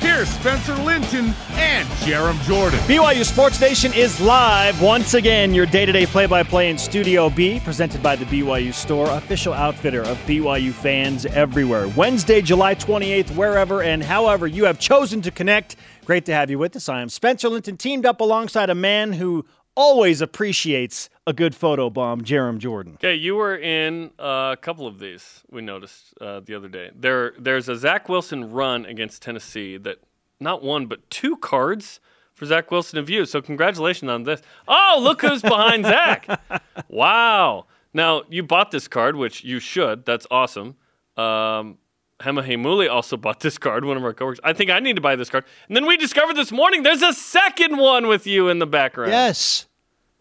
here's Spencer Linton and Jarom Jordan. BYU Sports Nation is live once again. Your day-to-day play-by-play in Studio B, presented by the BYU Store, official outfitter of BYU fans everywhere. Wednesday, July 28th, wherever and however you have chosen to connect. Great to have you with us. I am Spencer Linton, teamed up alongside a man who always appreciates a good photo bomb, Jarom Jordan. Okay, you were in uh, a couple of these. We noticed uh, the other day. There, there's a Zach Wilson run against Tennessee that not one but two cards for Zach Wilson of you. So congratulations on this. Oh, look who's behind Zach! Wow. Now you bought this card, which you should. That's awesome. Um, Hema Hemuli also bought this card, one of our coworkers. I think I need to buy this card. And then we discovered this morning there's a second one with you in the background. Yes.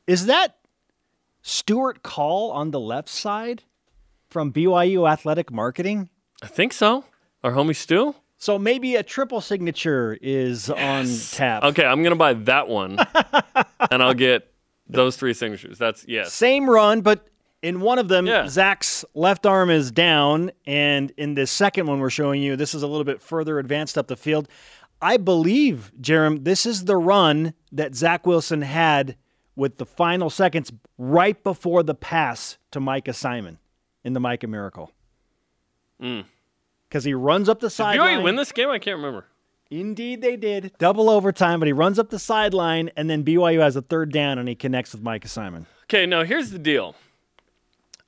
Is that Stuart Call on the left side from BYU Athletic Marketing? I think so. Our homie Stu? So maybe a triple signature is on tap. Okay, I'm going to buy that one and I'll get those three signatures. That's yes. Same run, but in one of them, Yeah. Zach's left arm is down, and in the second one we're showing you, this is a little bit further advanced up the field. I believe, Jarom, this is the run that Zach Wilson had with the final seconds right before the pass to Micah Simon in the Micah Miracle. Mm. Because he runs up the sideline. Did. BYU win this game? I can't remember. Indeed, they did. Double overtime, but he runs up the sideline, and then BYU has a third down, and he connects with Micah Simon. Okay, now here's the deal.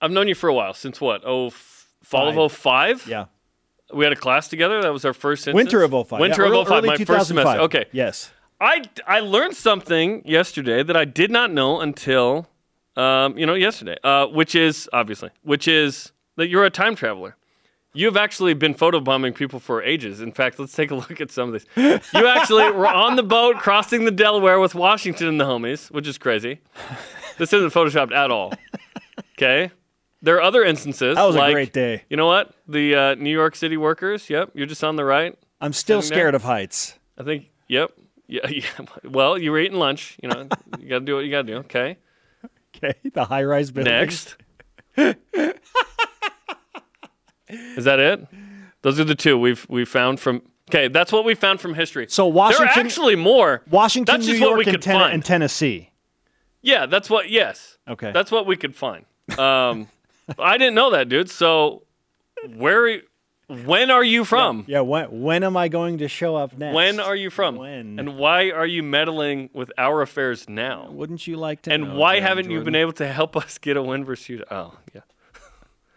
I've known you for a while. Since what? Oh, fall Five. of 05? Yeah. We had a class together. That was our first instance. Winter of 05. Winter Yeah, of 05, early my first 2005. semester. Okay. Yes. I, I learned something yesterday that I did not know until, um, you know, yesterday, uh, which is, obviously, which is that you're a time traveler. You've actually been photobombing people for ages. In fact, let's take a look at some of these. You actually were on the boat crossing the Delaware with Washington and the homies, which is crazy. This isn't photoshopped at all. Okay? There are other instances. That was a great day. You know what? The uh, New York City workers. Yep, you're just on the right. I'm still Sitting there? scared of heights. I think. Yep. Yeah, yeah. Well, you were eating lunch. You know, you got to do what you got to do. Okay. Okay. The high rise building. Next. Is that it? Those are the two we've we found from. Okay, that's what we found from history. So Washington, there are actually more. Washington, That's New York, and, Ten- and Tennessee. Yeah, that's what. Yes. Okay. That's what we could find. Um, I didn't know that, dude. So, where? When are you from? yeah. When, when am I going to show up next? When are you from? When? And why are you meddling with our affairs now? Wouldn't you like to And know, why haven't you been able to help us get a win versus Utah? Oh, yeah.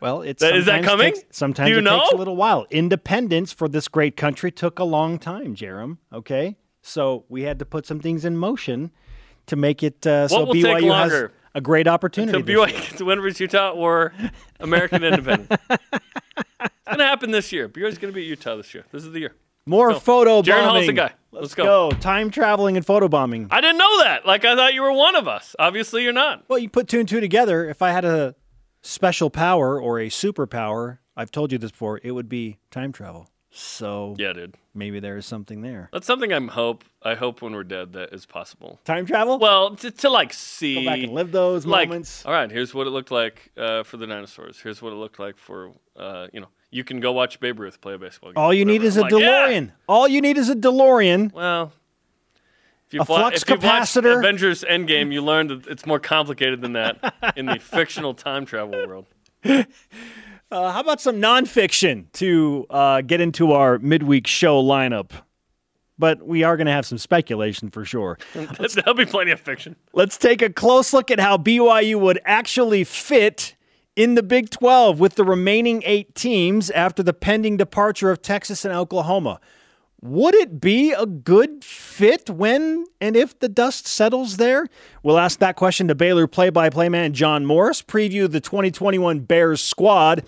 Well, it's That- is that coming? Takes, sometimes you it takes a little while. Independence for this great country took a long time, Jarom. Okay, so we had to put some things in motion to make it uh, so BYU take has longer? a great opportunity. To this BYU gets a win versus Utah or American Independence. It's gonna happen this year. BYU's gonna beat Utah this year. This is the year. More go. photo Jaron Hall's bombing. the guy. Let's, Let's go. Time traveling and photo bombing. I didn't know that. Like I thought you were one of us. Obviously, you're not. Well, you put two and two together. If I had a special power or a superpower, I've told you this before, it would be time travel. So Yeah, dude. maybe there is something there. That's something I'm hope. I hope when we're dead that is possible. Time travel? Well, to, to like see. go back and live those like, moments. all right, here's what it looked like uh, for the dinosaurs. Here's what it looked like for, uh, you know, you can go watch Babe Ruth play a baseball game. All you need is a I'm like, yeah. DeLorean. All you need is a DeLorean. Well, if you A flux if capacitor. Avengers Endgame, you learned that it's more complicated than that in the fictional time travel world. Uh, how about some nonfiction to uh, get into our midweek show lineup? But we are going to have some speculation for sure. There'll be plenty of fiction. Let's take a close look at how BYU would actually fit in the Big 12 with the remaining eight teams after the pending departure of Texas and Oklahoma. Would it be a good fit when and if the dust settles there? We'll ask that question to Baylor play by play man John Morris, preview the 2021 Bears squad,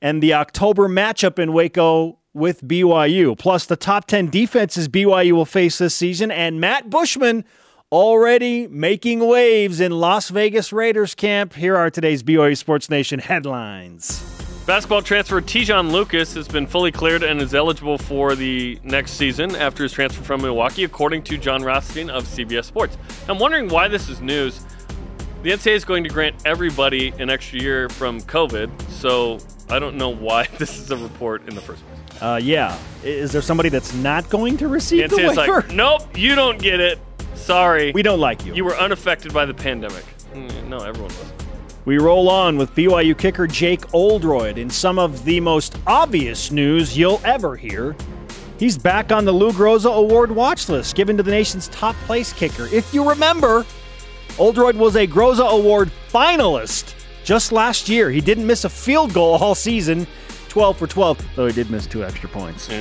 and the October matchup in Waco with BYU, plus the top 10 defenses BYU will face this season, and Matt Bushman already making waves in Las Vegas Raiders camp. Here are today's BYU Sports Nation headlines. Basketball transfer Tejon Lucas has been fully cleared and is eligible for the next season after his transfer from Milwaukee, according to Jon Rothstein of CBS Sports. I'm wondering why this is news. The NCAA is going to grant everybody an extra year from COVID, so I don't know why this is a report in the first place. Uh, yeah. Is there somebody that's not going to receive The the waiver? like, nope, you don't get it. Sorry. we don't like you. you were unaffected by the pandemic. Mm, No, everyone was. We roll on with BYU kicker Jake Oldroyd in some of the most obvious news you'll ever hear. He's back on the Lou Groza Award watch list given to the nation's top place kicker. If you remember, Oldroyd was a Groza Award finalist just last year. He didn't miss a field goal all season, 12 for 12, though he did miss two extra points.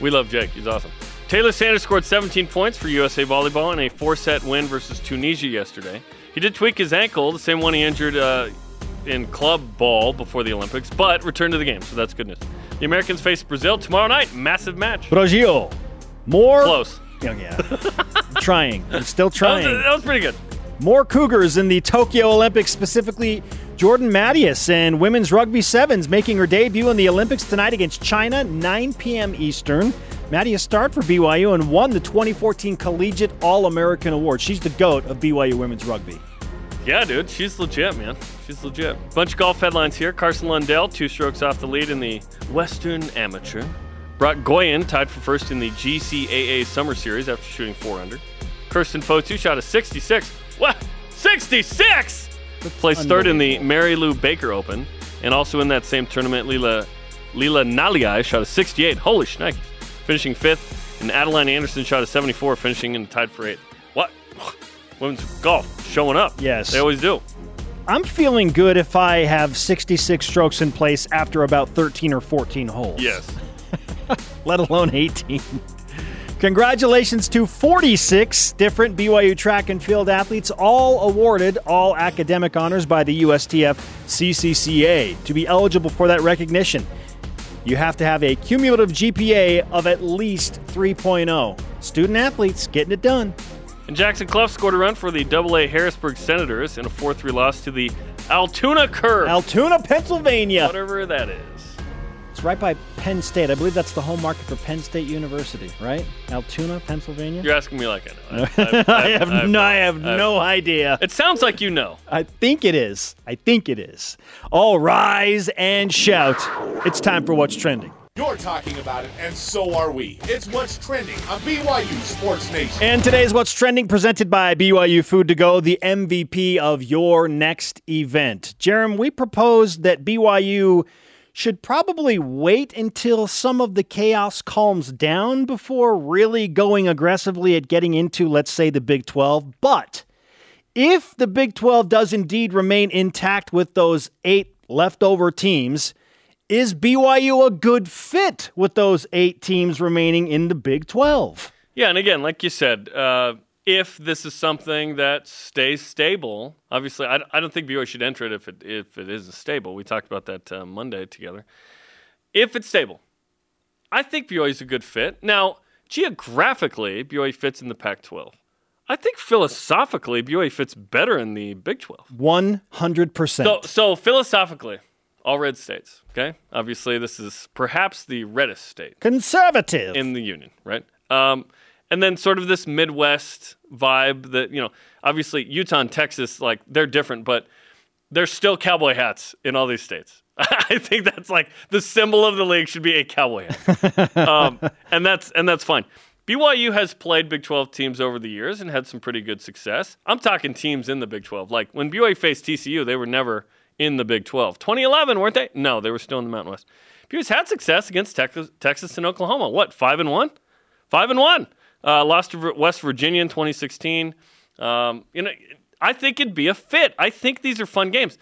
We love Jake. He's awesome. Taylor Sanders scored 17 points for USA Volleyball in a four set win versus Tunisia yesterday. He did tweak his ankle, the same one he injured uh, in club ball before the Olympics, but returned to the game, so that's good news. The Americans face Brazil tomorrow night. Massive match. Brazil. more. Close. Yeah, yeah. Trying. I'm still That was, trying. that was pretty good. More Cougars in the Tokyo Olympics, specifically Jordan Matyas and women's rugby sevens making her debut in the Olympics tonight against China, 9 p.m. Eastern. Matyas starred for BYU and won the 2014 Collegiate All American Award. She's the GOAT of BYU women's rugby. Yeah, dude, she's legit, man. She's legit. Bunch of golf headlines here. Carson Lundell, two strokes off the lead in the Western Amateur. Brock Goyen tied for first in the GCAA Summer Series after shooting four under. Kirsten Fotu shot a 66. What? 66! Placed third in the Mary Lou Baker Open. And also in that same tournament, Lila Lila Naliai shot a 68. Holy shnikes. Finishing fifth. And Adeline Anderson shot a 74, finishing in tied for eighth. What? Women's golf showing up. Yes. They always do. I'm feeling good if I have 66 strokes in place after about 13 or 14 holes. Yes. let alone 18. Congratulations to 46 different BYU track and field athletes, all awarded all academic honors by the USTF CCCA. To be eligible for that recognition, you have to have a cumulative GPA of at least 3.0. Student athletes getting it done. And Jackson Cluff scored a run for the AA Harrisburg Senators in a 4 3 loss to the Altoona Curve. Altoona, Pennsylvania. whatever that is. It's right by Penn State. I believe that's the home market for Penn State University, right? Altoona, Pennsylvania. You're asking me like I know. I, I have no, I have no idea. It sounds like you know. I think it is. I think it is. All rise and shout. It's time for what's trending. You're talking about it, and so are we. It's what's trending on BYU Sports Nation. And today's What's Trending presented by BYU Food to Go, the MVP of your next event. Jarom, we proposed that BYU should probably wait until some of the chaos calms down before really going aggressively at getting into, let's say, the Big 12. But if the Big 12 does indeed remain intact with those eight leftover teams, is BYU a good fit with those eight teams remaining in the Big 12? Yeah, and again, like you said, uh, if this is something that stays stable, obviously, I, I don't think BYU should enter it if it if it isn't stable. We talked about that uh, Monday together. If it's stable, I think BYU is a good fit. Now, geographically, BYU fits in the Pac-12. I think philosophically, BYU fits better in the Big 12. 100%. So, so philosophically, all red states. Okay, obviously, this is perhaps the reddest state Conservative. in the union, right? Um, and then sort of this Midwest vibe that you know, obviously Utah and Texas, like they're different, but there's still cowboy hats in all these states. I think that's like the symbol of the league should be a cowboy hat, um, and that's and that's fine. BYU has played Big 12 teams over the years and had some pretty good success. I'm talking teams in the Big 12. Like when BYU faced TCU, they were never in the Big 12. 2011, weren't they? No, they were still in the Mountain West. BYU's had success against Texas, Texas and Oklahoma. What, five and one? Five and one. Uh, lost to West Virginia in 2016. Um, you know, I think it'd be a fit. I think these are fun games.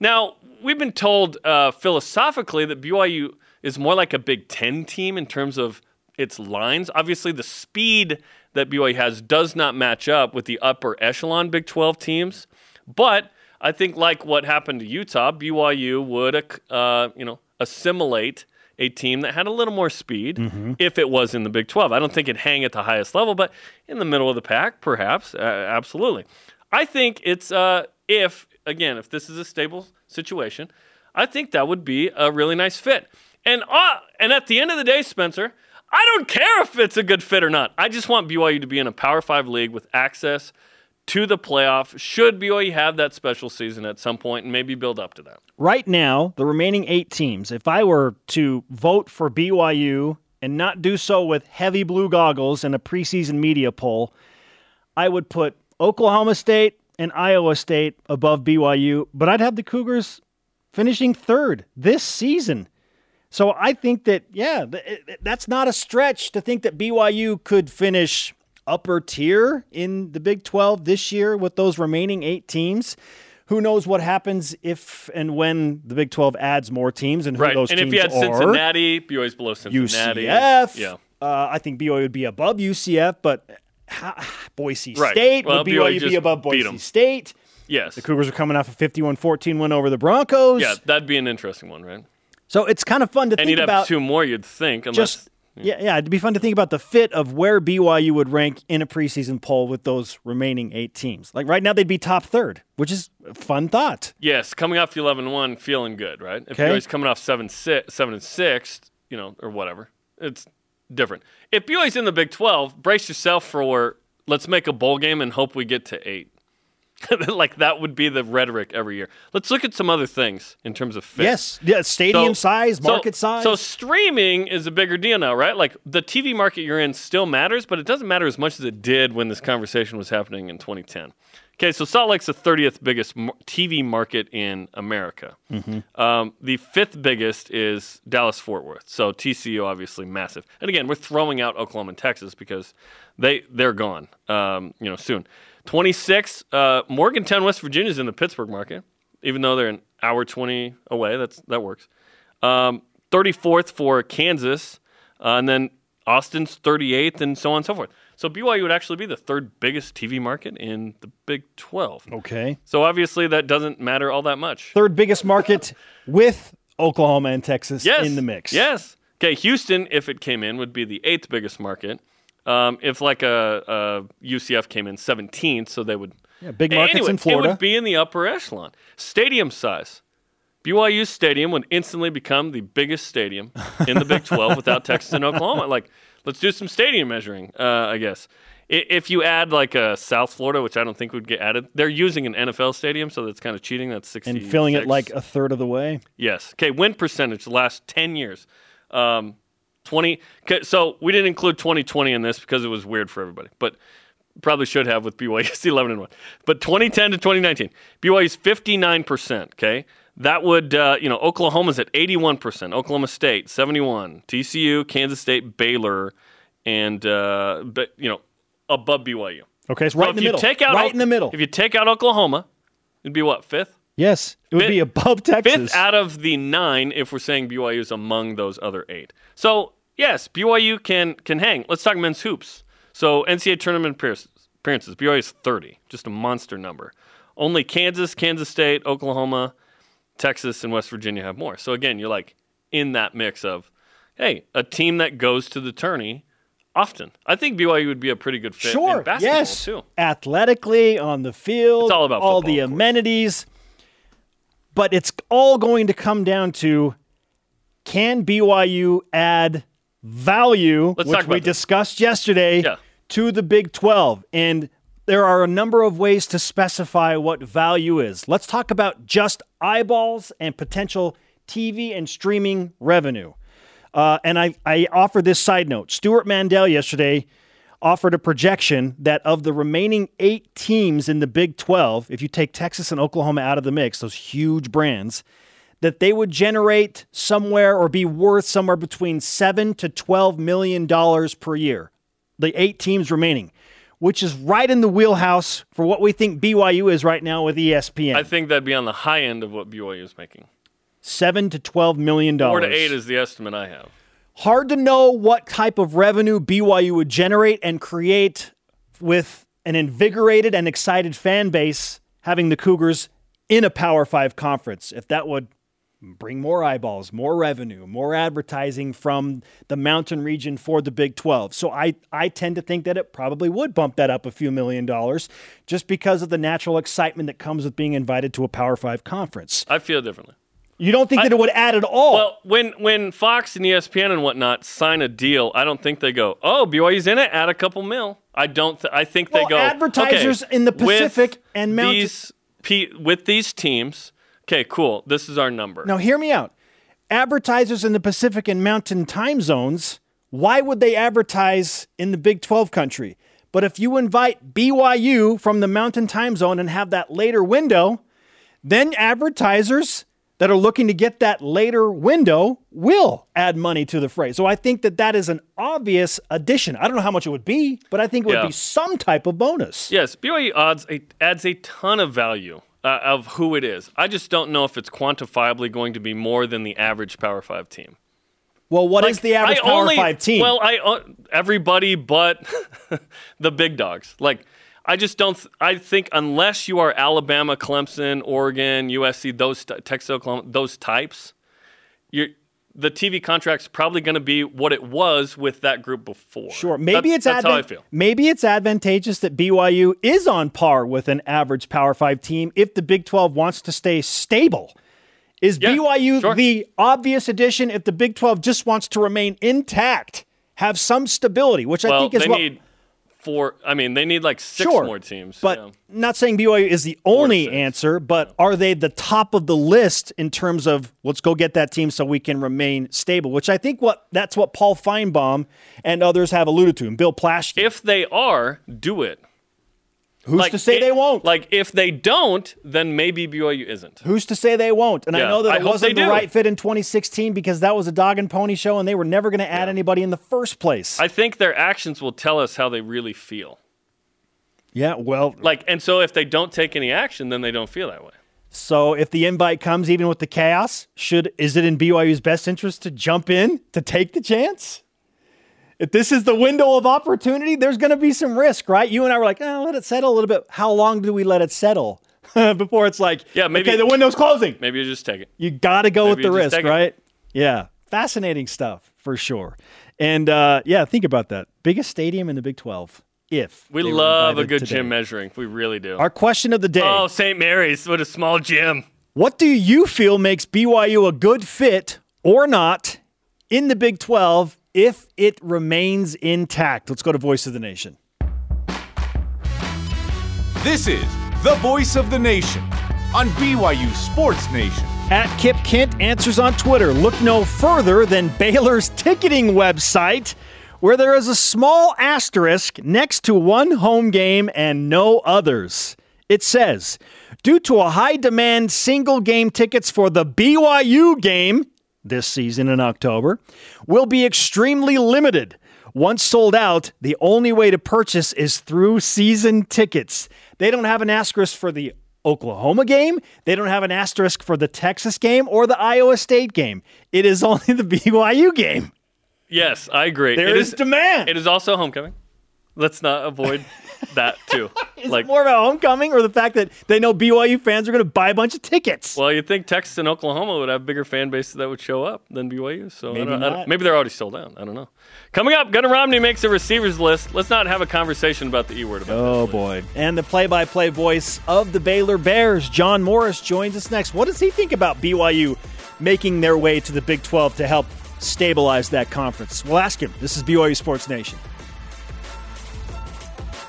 Now, we've been told uh, philosophically that BYU is more like a Big Ten team in terms of its lines. Obviously, the speed that BYU has does not match up with the upper echelon Big 12 teams. But I think, like what happened to Utah, BYU would, uh, you know, assimilate a team that had a little more speed if it was in the Big 12. I don't think it'd hang at the highest level, but in the middle of the pack, perhaps, uh, absolutely. I think it's uh, if again, if this is a stable situation, I think that would be a really nice fit. And uh, and at the end of the day, Spencer, I don't care if it's a good fit or not. I just want BYU to be in a Power Five league with access to the playoff. Should BYU have that special season at some point and maybe build up to that? Right now, the remaining eight teams, if I were to vote for BYU and not do so with heavy blue goggles in a preseason media poll, I would put Oklahoma State and Iowa State above BYU, but I'd have the Cougars finishing third this season. So I think that, yeah, that's not a stretch to think that BYU could finish upper tier in the Big 12 this year with those remaining eight teams. Who knows what happens if and when the Big 12 adds more teams and who right. those and teams are? And if you had. Cincinnati, BYU's below Cincinnati. UCF. Yeah. Uh, I think BYU would be above UCF, but how, Boise Right. State Well, would BYU BYU be above Boise. State. Yes. The Cougars are coming off a 51-14 win over the Broncos. Yeah, that'd be an interesting one, right? So it's kind of fun to And think you'd have about two more, you'd think, unless just yeah, yeah, it'd be fun to think about the fit of where BYU would rank in a preseason poll with those remaining eight teams. Like right now, they'd be top third, which is a fun thought. Yes, coming off the 11-1, feeling good, right? If Okay. BYU's coming off 7 six, seven and 6, you know, or whatever, it's different. If BYU's in the Big 12, brace yourself for let's make a bowl game and hope we get to 8. like that would be the rhetoric every year. Let's look at some other things in terms of fit. Yes, yeah, stadium So- size, so- market size. So streaming is a bigger deal now, right? Like the TV market you're in still matters, but it doesn't matter as much as it did when this conversation was happening in 2010. Okay, so Salt Lake's the 30th biggest TV market in America. Um, the fifth biggest is Dallas Fort Worth. So TCU obviously massive. And again, we're throwing out Oklahoma and Texas because they they're gone. Um, you know, soon. 26. Uh, Morgantown, West Virginia is in the Pittsburgh market, even though they're an hour 20 away. That's that works. Um, 34th for Kansas, uh, and then Austin's 38th, and so on and so forth. So BYU would actually be the third biggest TV market in the Big 12. okay, So obviously that doesn't matter all that much. third biggest market with Oklahoma and Texas Yes, in the mix. Yes. Okay, Houston, if it came in, would be the eighth biggest market. Um, if like a, a UCF came in 17th, so they would. Yeah, big markets anyway, in Florida. It would be in the upper echelon. Stadium size. BYU Stadium would instantly become the biggest stadium in the Big 12 without Texas and Oklahoma. Like, let's do some stadium measuring, uh, I guess. If you add like a South Florida, which I don't think would get added, they're using an NFL stadium, so that's kind of cheating. That's 60 and filling it like a third of the way. Yes. Okay. Win percentage the last ten years. Um, Twenty. 'kay, So we didn't include 2020 in this because it was weird for everybody, but probably should have with BYU. It's 11 and one. But 2010 to 2019, BYU's 59 percent. Okay. That would, uh, you know, Oklahoma's at 81%, Oklahoma State 71, TCU, Kansas State, Baylor, and, uh, but, you know, above BYU. Okay, so So right if in the you middle. Take out right O- in the middle. If you take out Oklahoma, it'd be what, fifth? yes, it would Fifth- be above Texas. Fifth out of the nine, if we're saying BYU is among those other eight. So yes, BYU can can hang. Let's talk men's hoops. So NCAA tournament appearances, BYU is 30, just a monster number. Only Kansas, Kansas State, Oklahoma, Texas, and West Virginia have more. So again, you're like in that mix of, hey, a team that goes to the tourney often. I think BYU would be a pretty good fit sure. in basketball yes. too. Athletically on the field. It's all about all football, the amenities. But it's all going to come down to can BYU add value, Let's which we this. discussed yesterday, Yeah. to the Big 12? And there are a number of ways to specify what value is. Let's talk about just eyeballs and potential TV and streaming revenue. Uh, and I, I offer this side note. Stewart Mandel yesterday offered a projection that of the remaining eight teams in the Big 12, if you take Texas and Oklahoma out of the mix, those huge brands, that they would generate somewhere or be worth somewhere between seven to twelve million dollars per year. The eight teams remaining, which is right in the wheelhouse for what we think BYU is right now with ESPN. I think that'd be on the high end of what BYU is making. seven to twelve million dollars. Four to eight is the estimate I have. hard to know what type of revenue BYU would generate and create with an invigorated and excited fan base having the Cougars in a Power Five conference. If that would bring more eyeballs, more revenue, more advertising from the mountain region for the Big 12. So I, I tend to think that it probably would bump that up a few million dollars just because of the natural excitement that comes with being invited to a Power Five conference. I feel differently. You don't think I- that it would add at all? Well, when when Fox and ESPN and whatnot sign a deal, I don't think they go, "Oh, BYU's in it, add a couple mil." I don't. Th- I think Well, they go. advertisers okay, in the Pacific and Mountain- these with these teams. Okay, cool. This is our number. Now, hear me out. Advertisers in the Pacific and Mountain time zones, why would they advertise in the Big 12 country? But if you invite BYU from the Mountain time zone and have that later window, then advertisers that are looking to get that later window will add money to the fray. So I think that that is an obvious addition. I don't know how much it would be, but I think it would Yeah. be some type of bonus. Yes, BYU odds adds a ton of value uh, of who it is. I just don't know if it's quantifiably going to be more than the average Power Five team. Well, what is Like, the average I Power only- 5 team? Well, I uh, everybody but the big dogs. Like I just don't. th- I think unless you are Alabama, Clemson, Oregon, USC, those t- Texas, Oklahoma, those types, you're. The TV contract's probably going to be what it was with that group before. Sure. Maybe That's- it's that's how I feel. Maybe it's advantageous that BYU is on par with an average Power Five team if the Big Twelve wants to stay stable. Is Yeah, BYU sure. the obvious addition if the Big Twelve just wants to remain intact, have some stability, which I think is what. need four. I mean, they need like six sure, more teams. But yeah. not saying BYU is the only answer, but are they the top of the list in terms of let's go get that team so we can remain stable? Which I think what that's what Paul Finebaum and others have alluded to, and Bill Plaschke. if they are, do it. Who's to say it- they won't? Like if they don't, then maybe BYU isn't. Who's to say they won't? And I know that it hope wasn't the do. right fit in 2016 because that was a dog and pony show and they were never going to add anybody in the first place. I think their actions will tell us how they really feel. yeah, well, Like, and so if they don't take any action, then they don't feel that way. so if the invite comes even with the chaos, should is it in BYU's best interest to jump in to take the chance? If this is the window of opportunity, there's going to be some risk, right? You and I were like, oh, let it settle a little bit. How long do we let it settle before it's like, Yeah, maybe- okay, the window's closing. Maybe you just take it. You got to go with the risk, take it. right? Yeah. Fascinating stuff for sure. And uh, yeah, think about that. Biggest stadium in the Big 12. If We love a good today. gym measuring. We really do. Our question of the day oh, St. Mary's. What a small gym. What do you feel makes BYU a good fit or not in the Big 12 if it remains intact? Let's go to Voice of the Nation. This is the voice of the nation on BYU Sports Nation. At Kip Kent answers on Twitter. Look no further than Baylor's ticketing website, where there is a small asterisk next to one home game and no others. It says, due to a high demand single game tickets for the BYU game this season in October will be extremely limited. Once sold out, the only way to purchase is through season tickets. They don't have an asterisk for the Oklahoma game. They don't have an asterisk for the Texas game or the Iowa State game. It is only the BYU game. Yes, I agree. There It is demand. It is also homecoming. Let's not avoid that too. Is like, it more about homecoming or the fact that they know BYU fans are going to buy a bunch of tickets? well, you'd think Texas and Oklahoma would have bigger fan bases that would show up than BYU. So I Maybe don't- I don't- maybe they're already sold out. I don't know. Coming up, Gunnar Romney makes a receivers list. Let's not have a conversation about the E word about Oh boy. And the play by play voice of the Baylor Bears, John Morris, joins us next. What does he think about BYU making their way to the Big 12 to help stabilize that conference? We'll ask him. This is BYU Sports Nation.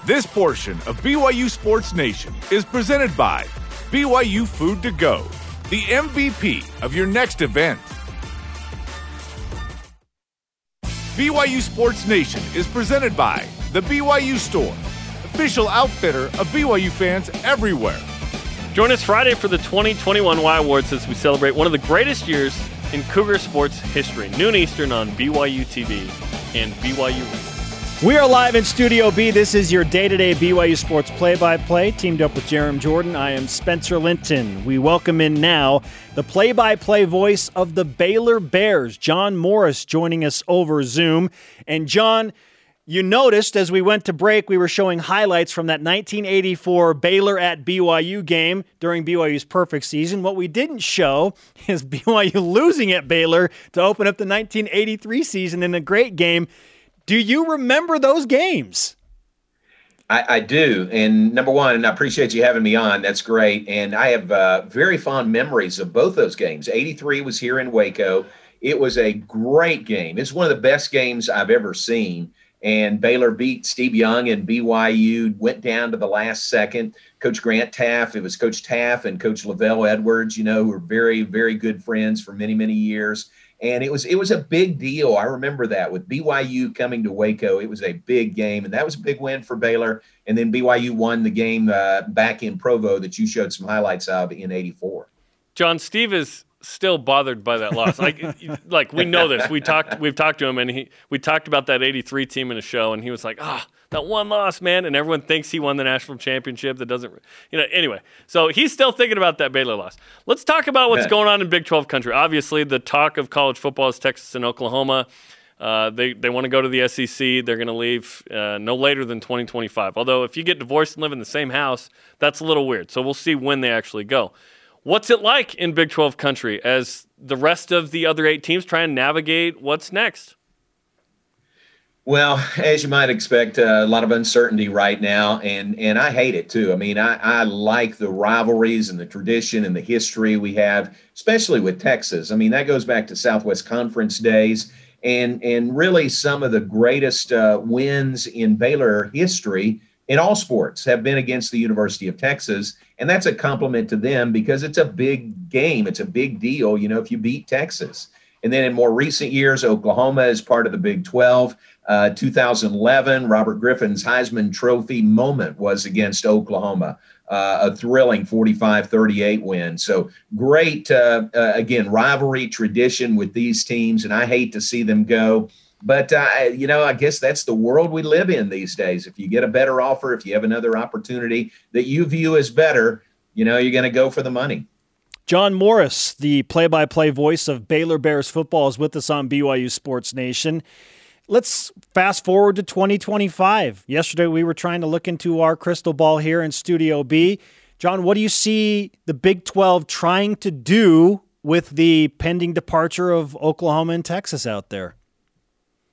This portion of BYU Sports Nation is presented by BYU Food to Go, the MVP of your next event. BYU Sports Nation is presented by the BYU Store, official outfitter of BYU fans everywhere. Join us Friday for the 2021 Y Awards as we celebrate one of the greatest years in Cougar sports history. Noon Eastern on BYU TV and BYU. We are live in Studio B. This is your day to day BYU Sports play by play. Teamed up with Jarom Jordan, I am Spencer Linton. We welcome in now the play by play voice of the Baylor Bears, John Morris, joining us over Zoom. And John, you noticed as we went to break, we were showing highlights from that 1984 Baylor at BYU game during BYU's perfect season. What we didn't show is BYU losing at Baylor to open up the 1983 season in a great game. Do you remember those games? I, I, do. And number one, and I appreciate you having me on. That's great. And I have uh, very fond memories of both those games. 83 was here in Waco. It was a great game. It's one of the best games I've ever seen. And Baylor beat Steve Young and BYU, went down to the last second. Coach Grant Teaff, it was Coach Teaff and Coach LaVell Edwards, you know, who were very, very good friends for many, many years and it was it was a big deal. I remember that with BYU coming to Waco, it was a big game, and that was a big win for Baylor. And then BYU won the game uh, back in Provo that you showed some highlights of in '84. John Steve is still bothered by that loss. Like, like we know this. We talked. We've talked to him, and he we talked about that '83 team in a show, and he was like, ah. Oh, that one loss, man, and everyone thinks he won the national championship. That doesn't, you know. Anyway, so he's still thinking about that Baylor loss. Let's talk about what's going on in Big 12 country. Obviously, the talk of college football is Texas and Oklahoma. Uh, they they want to go to the SEC. They're going to leave uh, no later than 2025. Although, if you get divorced and live in the same house, that's a little weird. So we'll see when they actually go. What's it like in Big 12 country as the rest of the other eight teams try and navigate what's next? Well, as you might expect, uh, a lot of uncertainty right now, and and I hate it too. I mean, I, I like the rivalries and the tradition and the history we have, especially with Texas. I mean, that goes back to Southwest Conference days, and and really some of the greatest uh, wins in Baylor history in all sports have been against the University of Texas, and that's a compliment to them because it's a big game. It's a big deal, you know, if you beat Texas. And then in more recent years, Oklahoma is part of the Big 12. Uh, 2011, Robert Griffin's Heisman Trophy moment was against Oklahoma. Uh, a thrilling 45 38 win. So great, uh, uh, again, rivalry tradition with these teams, and I hate to see them go. But, uh, you know, I guess that's the world we live in these days. If you get a better offer, if you have another opportunity that you view as better, you know, you're going to go for the money. John Morris, the play by play voice of Baylor Bears football, is with us on BYU Sports Nation. Let's fast forward to 2025. Yesterday, we were trying to look into our crystal ball here in Studio B. John, what do you see the Big 12 trying to do with the pending departure of Oklahoma and Texas out there?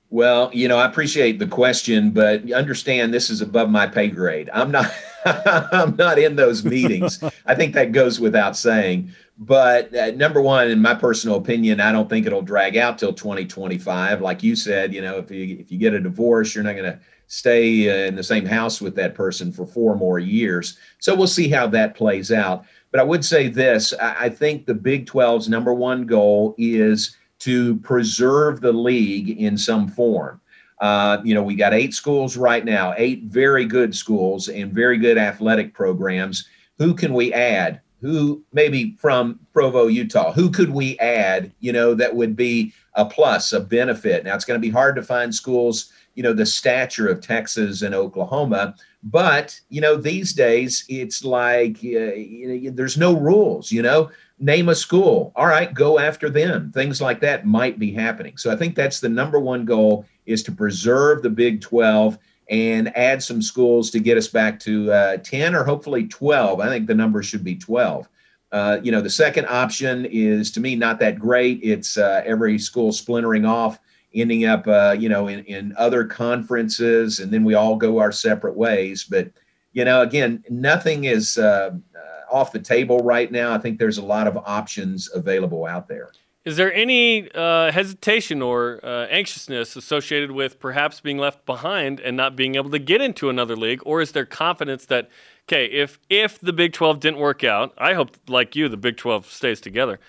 Well, you know, I appreciate the question, but understand this is above my pay grade. I'm not I'm not in those meetings. I think that goes without saying. But uh, number one, in my personal opinion, I don't think it'll drag out till 2025. Like you said, you know, if you if you get a divorce, you're not going to stay uh, in the same house with that person for four more years. So we'll see how that plays out. But I would say this: I, I think the Big 12's number one goal is to preserve the league in some form. Uh, you know, we got eight schools right now, eight very good schools and very good athletic programs. Who can we add? Who maybe from Provo, Utah, who could we add, you know, that would be a plus, a benefit? Now, it's going to be hard to find schools, you know, the stature of Texas and Oklahoma. But, you know, these days it's like uh, you know, there's no rules, you know, name a school. All right, go after them. Things like that might be happening. So I think that's the number one goal is to preserve the Big 12 and add some schools to get us back to uh, 10 or hopefully 12. I think the number should be 12. Uh, you know, the second option is to me not that great. It's uh, every school splintering off, ending up, uh, you know, in, in other conferences, and then we all go our separate ways. But, you know, again, nothing is uh, uh, off the table right now. I think there's a lot of options available out there. Is there any uh, hesitation or uh, anxiousness associated with perhaps being left behind and not being able to get into another league, or is there confidence that okay, if if the Big Twelve didn't work out, I hope like you, the Big Twelve stays together,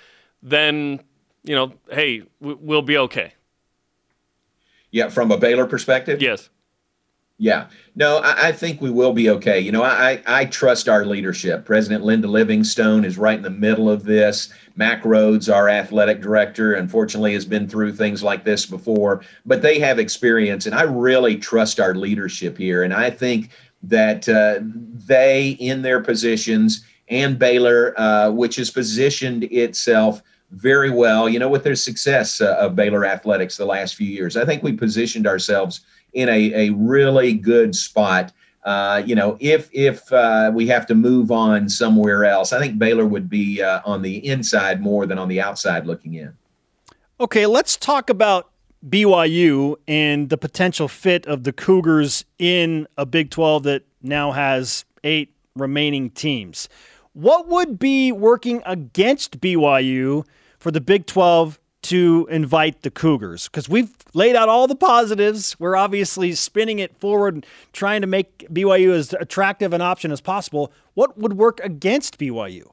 then you know, hey, we'll be okay. Yeah, from a Baylor perspective. Yes. Yeah, no, I, I, think we will be okay. You know, I, I trust our leadership. President Linda Livingstone is right in the middle of this. Mac Rhoades, our athletic director, unfortunately has been through things like this before, but they have experience, and I really trust our leadership here. And I think that uh, they, in their positions, and Baylor, uh, which has positioned itself very well, you know, with their success uh, of Baylor athletics the last few years, I think we positioned ourselves – in a, a really good spot. Uh, you know, if if uh, we have to move on somewhere else, I think Baylor would be uh, on the inside more than on the outside looking in. Okay, let's talk about BYU and the potential fit of the Cougars in a Big 12 that now has eight remaining teams. What would be working against BYU for the Big 12 to invite the Cougars? Because we've laid out all the positives. We're obviously spinning it forward, trying to make BYU as attractive an option as possible. What would work against BYU?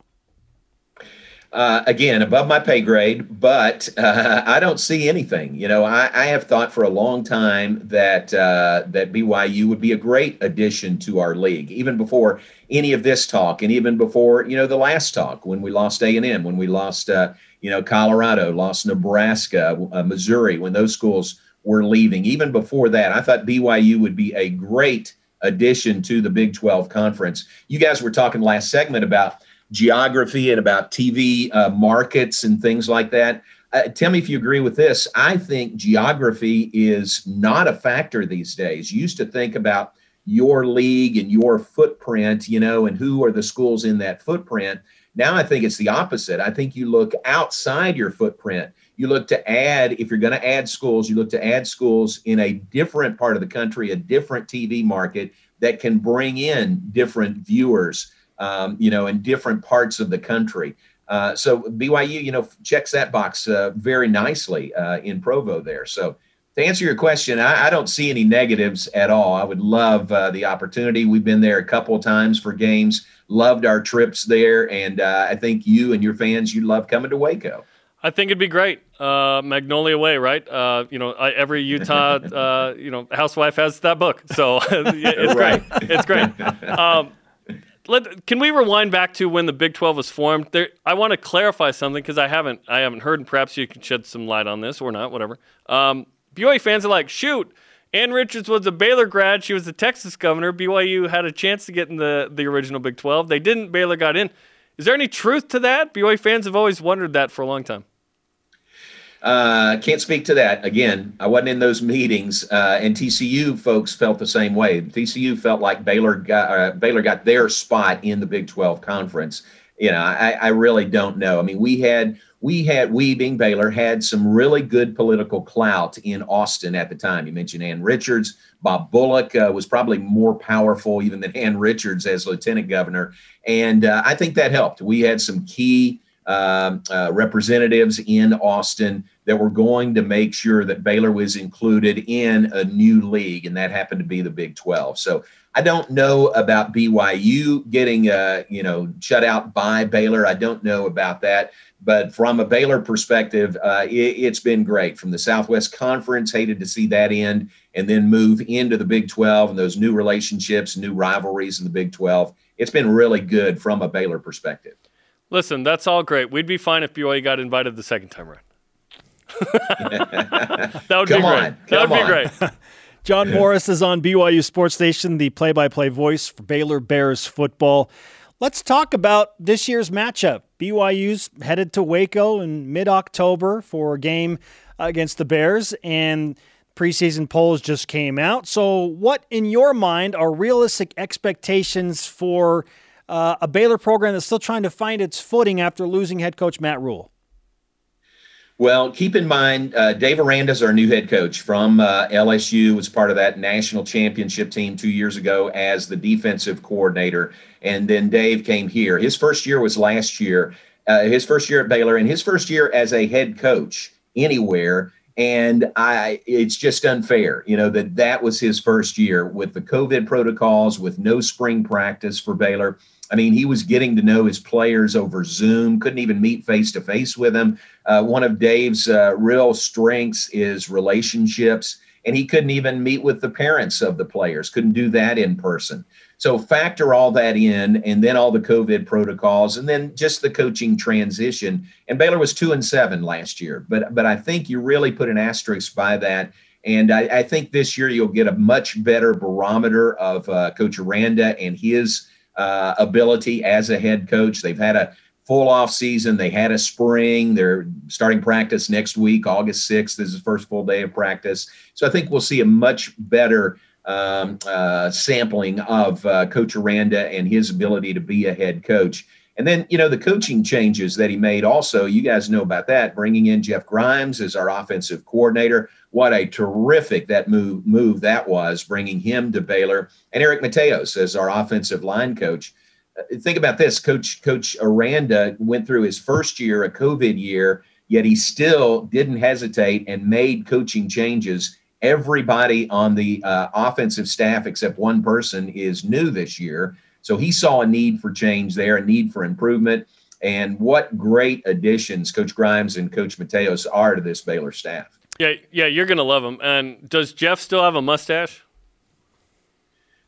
Uh, again, above my pay grade, but uh, I don't see anything. You know, I, I, have thought for a long time that uh, that BYU would be a great addition to our league, even before any of this talk, and even before you know the last talk when we lost A and M, when we lost uh, you know Colorado, lost Nebraska, uh, Missouri, when those schools were leaving. Even before that, I thought BYU would be a great addition to the Big 12 conference. You guys were talking last segment about geography and about TV uh, markets and things like that. Uh, tell me if you agree with this. I think geography is not a factor these days. You used to think about your league and your footprint, you know, and who are the schools in that footprint. Now I think it's the opposite. I think you look outside your footprint. You look to add, if you're going to add schools, you look to add schools in a different part of the country, a different TV market that can bring in different viewers um, you know, in different parts of the country. Uh, so BYU, you know, checks that box uh, very nicely uh, in Provo there. So to answer your question, I, I, don't see any negatives at all. I would love uh, the opportunity. We've been there a couple of times for games, loved our trips there, and uh, I think you and your fans, you love coming to Waco. I think it'd be great. Uh, Magnolia Way, right? Uh, you know, I, every Utah, uh, you know, housewife has that book, so it's great. It's great. Um, let, can we rewind back to when the Big 12 was formed? There, I want to clarify something because I haven't I haven't heard, and perhaps you can shed some light on this or not, whatever. Um, BYU fans are like, shoot, Ann Richards was a Baylor grad. She was the Texas governor. BYU had a chance to get in the, the original Big 12. They didn't. Baylor got in. Is there any truth to that? BYU fans have always wondered that for a long time. Uh, can't speak to that. Again, I wasn't in those meetings, uh, and TCU folks felt the same way. TCU felt like Baylor got uh, Baylor got their spot in the Big 12 conference. You know, I, I really don't know. I mean, we had we had we being Baylor had some really good political clout in Austin at the time. You mentioned Ann Richards, Bob Bullock uh, was probably more powerful even than Ann Richards as lieutenant governor, and uh, I think that helped. We had some key um, uh, representatives in Austin that were going to make sure that Baylor was included in a new league, and that happened to be the Big 12. So I don't know about BYU getting, uh, you know, shut out by Baylor. I don't know about that. But from a Baylor perspective, uh, it, has been great. From the Southwest Conference, hated to see that end and then move into the Big 12 and those new relationships, new rivalries in the Big 12. It's been really good from a Baylor perspective. Listen, that's all great. We'd be fine if BYU got invited the second time around. that would Come be on. great. That would be great. John Morris is on BYU Sports Station, the play by play voice for Baylor Bears football. Let's talk about this year's matchup. BYU's headed to Waco in mid October for a game against the Bears, and preseason polls just came out. So, what in your mind are realistic expectations for uh, a Baylor program that's still trying to find its footing after losing head coach Matt Rhule? Well, keep in mind, uh, Dave Aranda is our new head coach from uh, LSU. Was part of that national championship team two years ago as the defensive coordinator, and then Dave came here. His first year was last year. Uh, his first year at Baylor, and his first year as a head coach anywhere. And I, it's just unfair, you know, that that was his first year with the COVID protocols, with no spring practice for Baylor. I mean, he was getting to know his players over Zoom, couldn't even meet face to face with them. Uh, one of Dave's uh, real strengths is relationships, and he couldn't even meet with the parents of the players, couldn't do that in person. So, factor all that in, and then all the COVID protocols, and then just the coaching transition. And Baylor was two and seven last year, but but I think you really put an asterisk by that. And I, I think this year you'll get a much better barometer of uh, Coach Aranda and his uh, ability as a head coach. They've had a full off season. They had a spring. They're starting practice next week, August 6th. This is the first full day of practice. So I think we'll see a much better um, uh, sampling of uh, Coach Aranda and his ability to be a head coach. And then, you know, the coaching changes that he made also, you guys know about that, bringing in Jeff Grimes as our offensive coordinator what a terrific that move move that was, bringing him to Baylor and Eric Mateos as our offensive line coach. Uh, think about this, Coach Coach Aranda went through his first year, a COVID year, yet he still didn't hesitate and made coaching changes. Everybody on the uh, offensive staff, except one person, is new this year. So he saw a need for change there, a need for improvement. And what great additions Coach Grimes and Coach Mateos are to this Baylor staff. Yeah, yeah, you're gonna love him. And does Jeff still have a mustache?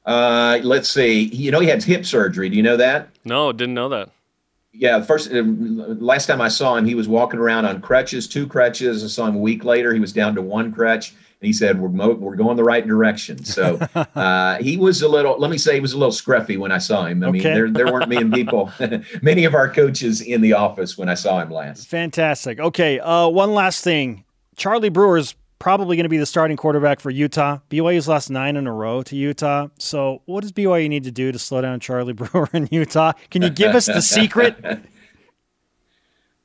Uh, let's see. You know, he had hip surgery. Do you know that? No, didn't know that. Yeah, first uh, last time I saw him, he was walking around on crutches, two crutches. I saw him a week later. He was down to one crutch he said we're mo- we're going the right direction. So uh, he was a little. Let me say he was a little scruffy when I saw him. I okay. mean, there there weren't many people, many of our coaches in the office when I saw him last. Fantastic. Okay, uh, one last thing. Charlie Brewer is probably going to be the starting quarterback for Utah. BYU's lost nine in a row to Utah. So, what does BYU need to do to slow down Charlie Brewer in Utah? Can you give us the secret?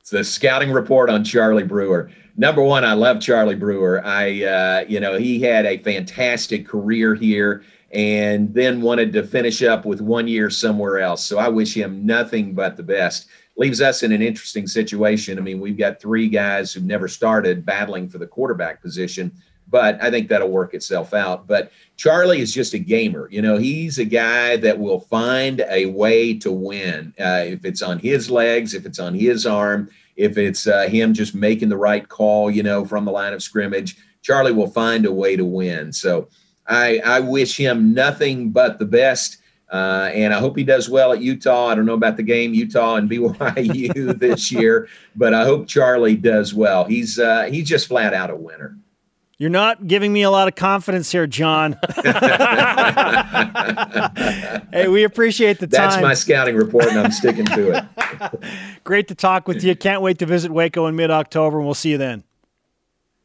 The scouting report on Charlie Brewer number one, I love Charlie Brewer. I, uh, you know, he had a fantastic career here and then wanted to finish up with one year somewhere else. So I wish him nothing but the best. Leaves us in an interesting situation. I mean, we've got three guys who've never started battling for the quarterback position, but I think that'll work itself out. But Charlie is just a gamer. You know, he's a guy that will find a way to win. Uh, if it's on his legs, if it's on his arm, if it's uh, him just making the right call, you know, from the line of scrimmage, Charlie will find a way to win. So I, I wish him nothing but the best. Uh, and I hope he does well at Utah. I don't know about the game Utah and BYU this year, but I hope Charlie does well. He's uh, he's just flat out a winner. You're not giving me a lot of confidence here, John. hey, we appreciate the time. That's my scouting report, and I'm sticking to it. Great to talk with you. Can't wait to visit Waco in mid October, and we'll see you then.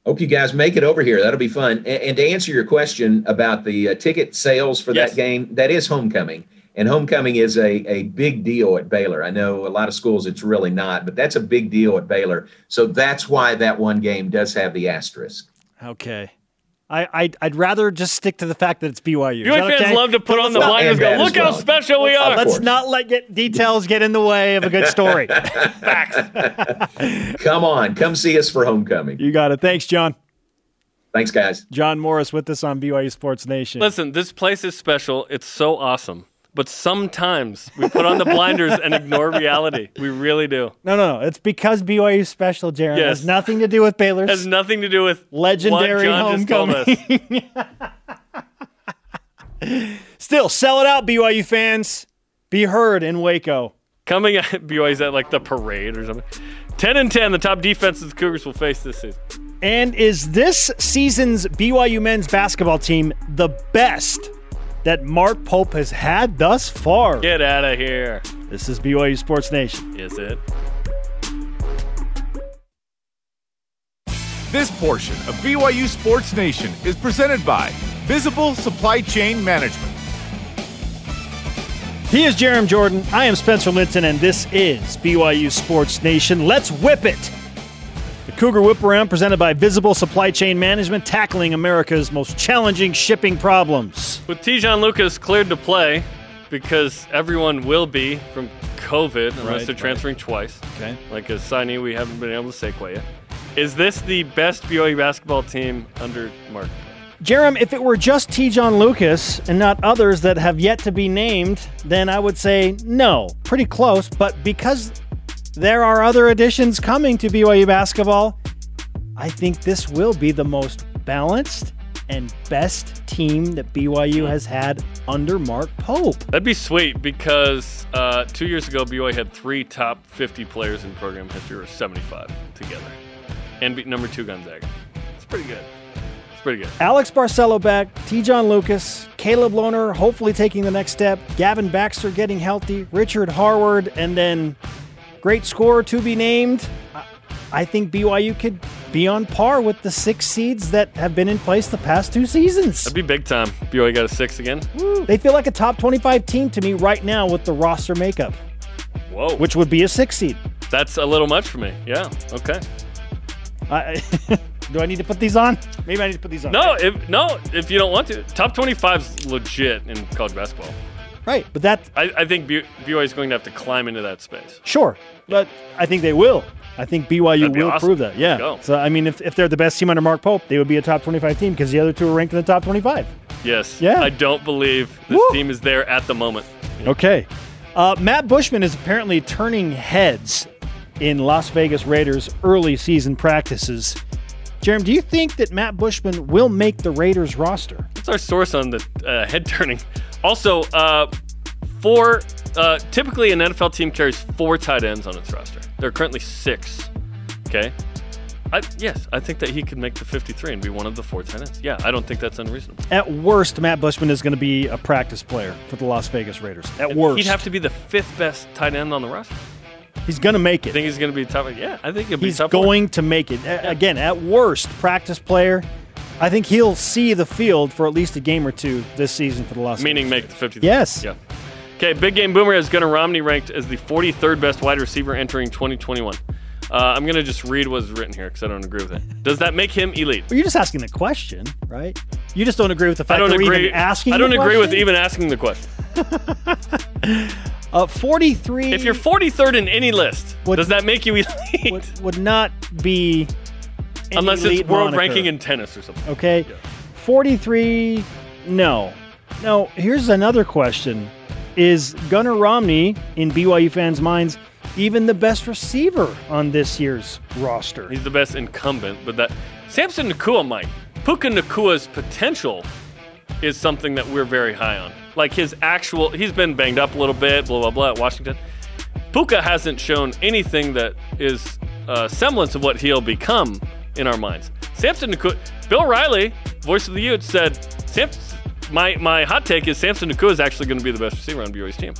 Hope you guys make it over here. That'll be fun. And, to answer your question about the uh, ticket sales for yes. that game, that is homecoming. And homecoming is a, a big deal at Baylor. I know a lot of schools it's really not, but that's a big deal at Baylor. So that's why that one game does have the asterisk. Okay. I, I'd, I'd rather just stick to the fact that it's BYU. BYU fans okay? love to put on the blinders go, look well. how special we are. Let's not let get details get in the way of a good story. Facts. come on. Come see us for homecoming. You got it. Thanks, John. Thanks, guys. John Morris with us on BYU Sports Nation. Listen, this place is special. It's so awesome but sometimes we put on the blinders and ignore reality. We really do. No, no, no. It's because BYU is special, Jarom. Yes. It has nothing to do with Baylor's. It has nothing to do with legendary homecoming. Still, sell it out, BYU fans. Be heard in Waco. Coming at BYU's at like the parade or something. 10 and 10, the top defenses the Cougars will face this season. And is this season's BYU men's basketball team the best that Mark Pope has had thus far. Get out of here. This is BYU Sports Nation. Is it? This portion of BYU Sports Nation is presented by Visible Supply Chain Management. He is Jarom Jordan. I am Spencer Linton, and this is BYU Sports Nation. Let's whip it. Cougar Whip Around presented by Visible Supply Chain Management, tackling America's most challenging shipping problems. With Te'Jon Lucas cleared to play, because everyone will be from COVID unless right, they're transferring right. twice. Okay. Like a signee we haven't been able to say quite yet. Is this the best BYU basketball team under Mark? Jarom, if it were just Te'Jon Lucas and not others that have yet to be named, then I would say no. Pretty close, but because there are other additions coming to BYU basketball. I think this will be the most balanced and best team that BYU has had under Mark Pope. That'd be sweet because uh, two years ago, BYU had three top 50 players in program history, or 75 together, and beat number two Gonzaga. It's pretty good. It's pretty good. Alex Barcelo back, Te'Jon Lucas, Caleb Lohner hopefully taking the next step, Gavin Baxter getting healthy, Richard Harward, and then Great scorer to be named. I think BYU could be on par with the six seeds that have been in place the past two seasons. That'd be big time. BYU got a six again. Woo. They feel like a top 25 team to me right now with the roster makeup. Whoa. Which would be a six seed. That's a little much for me. Yeah. Okay. I, Do I need to put these on? Maybe I need to put these on. No, if no, if you don't want to, top 25 is legit in college basketball. Right, but that I, I think B- BYU is going to have to climb into that space. sure, but I think they will. I think BYU That'd be will awesome. prove that. Yeah. Let's go. So I mean, if, if they're the best team under Mark Pope, they would be a top twenty-five team because the other two are ranked in the top twenty-five. Yes. Yeah. I don't believe this Woo. team is there at the moment. Okay. Uh, Matt Bushman is apparently turning heads in Las Vegas Raiders early season practices. Jarom, do you think that Matt Bushman will make the Raiders roster? What's our source on the uh, head turning? Also, uh, four. Uh, typically, an NFL team carries four tight ends on its roster. There are currently six. Okay. I, yes, I think that he could make the 53 and be one of the four tight ends. Yeah, I don't think that's unreasonable. At worst, Matt Bushman is going to be a practice player for the Las Vegas Raiders. At worst, He'd have to be the fifth best tight end on the roster. He's going to make it. I think he's going to be tough. Yeah, I think he'll be He's top. four. going to make it. A- Again, at worst, practice player. I think he'll see the field for at least a game or two this season for the Las meaning Vegas. make the 53. Yes. Yeah. Okay, Big Game Boomer has Gunnar Romney ranked as the 43rd best wide receiver entering 2021. Uh, I'm going to just read what's written here because I don't agree with it. Does that make him elite? Well, you're just asking the question, right? You just don't agree with the I fact don't that we're agree. even asking. I don't agree with even asking the question. Uh, 43 If you're 43rd in any list, Would- does that make you elite? would, would not be Unless it's world moniker, ranking in tennis or something. Okay, 43. No, no. Here's another question: Is Gunnar Romney in BYU fans' minds even the best receiver on this year's roster? He's the best incumbent, but that Samson Nacua might. Puka Nacua's potential is something that we're very high on. Like his actual, he's been banged up a little bit, blah blah blah at Washington. Puka hasn't shown anything that is a semblance of what he'll become in our minds. Samson Nacua, Bill Riley, voice of the Utes, said, my, my hot take is Samson Nacua is actually going to be the best receiver on BYU's team.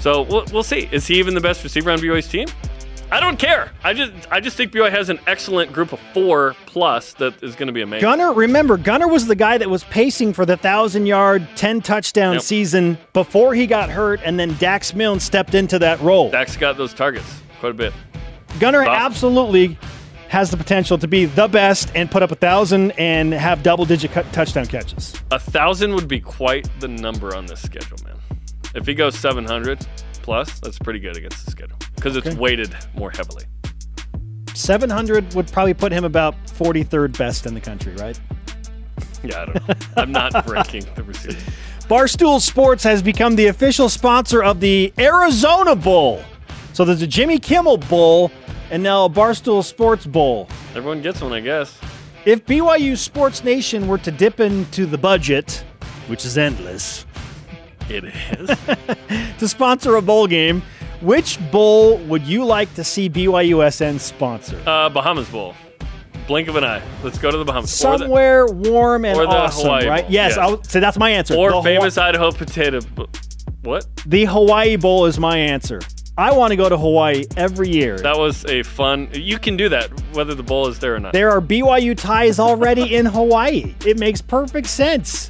So we'll, we'll see. Is he even the best receiver on BYU's team? I don't care. I just I just think BYU has an excellent group of four plus that is going to be amazing. Gunnar, remember, Gunnar was the guy that was pacing for the thousand yard, ten touchdown Yep. season before he got hurt, and then Dax Milne stepped into that role. Dax got those targets quite a bit. Gunnar Awesome. absolutely has the potential to be the best and put up a thousand and have double digit cut touchdown catches. A thousand would be quite the number on this schedule, man. If he goes 700 plus, that's pretty good against the schedule because it's Okay. weighted more heavily. 700 would probably put him about 43rd best in the country, right? Yeah, I don't know. I'm not ranking the receiver. Barstool Sports has become the official sponsor of the Arizona Bowl. So there's a Jimmy Kimmel Bowl and now a Barstool Sports Bowl. Everyone gets one, I guess. If BYU Sports Nation were to dip into the budget, which is endless, It is. to sponsor a bowl game, which bowl would you like to see BYUSN sponsor? uh, Bahamas Bowl. Blink of an eye. Let's go to the Bahamas. Or the- Somewhere warm and or the awesome, Hawaii right? Bowl, Yes, yes. I'll, so that's my answer. Or, The famous Idaho potato. bo- What? the Hawaii Bowl is my answer. I want to go to Hawaii every year. That was a fun. You can do that whether the bowl is there or not. There are BYU ties already in Hawaii. It makes perfect sense.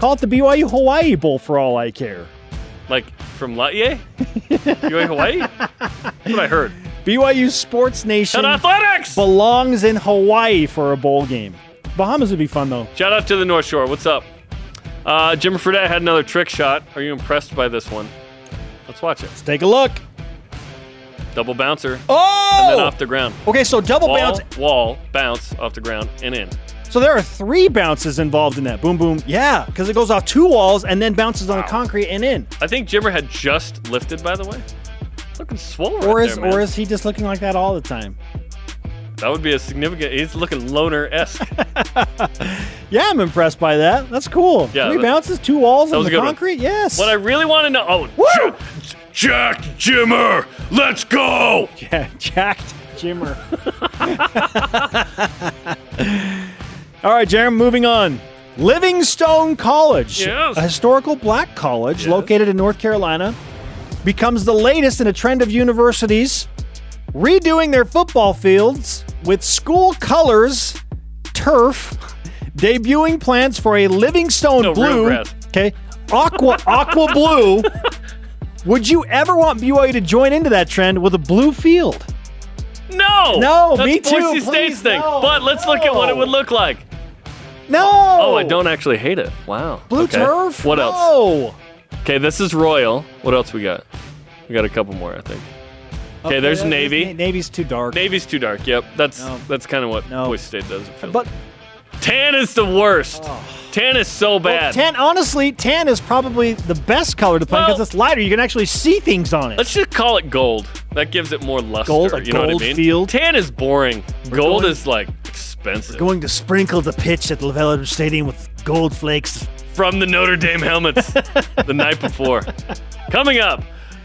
Call it the BYU Hawaii Bowl for all I care. Like from Laie? BYU Hawaii? That's what I heard. BYU Sports Nation Shout Athletics! belongs in Hawaii for a bowl game. Bahamas would be fun though. Shout out to the North Shore. What's up? Uh, Jimmer Fredette had another trick shot. Are you impressed by this one? Let's watch it. Let's take a look. Double bouncer, Oh! and then off the ground. okay, so double Wall, bounce. wall, bounce off the ground, and in. So there are three bounces involved in that. Boom, boom. Yeah, because it goes off two walls and then bounces on the concrete and in. I think Jimmer had just lifted, by the way. Looking swollen. Or is there, or is he just looking like that all the time? that would be a significant. He's looking Lohner esque. Yeah, I'm impressed by that. That's cool. Yeah, Three that- bounces, two walls on the good one. concrete. Yes. what I really want to know. Oh, Woo! J- Jack Jimmer, let's go. Yeah, jacked Jimmer. All right, Jarom, moving on. Livingstone College, Yes. a historical black college Yes. located in North Carolina, becomes the latest in a trend of universities redoing their football fields with school colors, turf, debuting plans for a Livingstone No, blue, okay, aqua aqua blue. Would you ever want BYU to join into that trend with a blue field? No, No, No, That's me too, Boise State's thing. no, but let's look at what it would look like. No. Oh, I don't actually hate it. Wow. Blue Okay. turf. What else? Okay, this is Royal. What else we got? We got a couple more, I think. Okay, there's that- Navy. Na- Navy's too dark. Navy's too dark. Yep, that's No. that's kind of what No. Boise State does. But tan is the worst. Oh. Tan is so well, bad. tan, honestly, tan is probably the best color to play because Well- it's lighter. You can actually see things on it. Let's just call it gold. That gives it more luster. Gold, you know gold what I mean? field. Tan is boring. gold going- is like expensive. Going to sprinkle the pitch at the LaVell Stadium with gold flakes. From the Notre Dame helmets the night before. Coming up,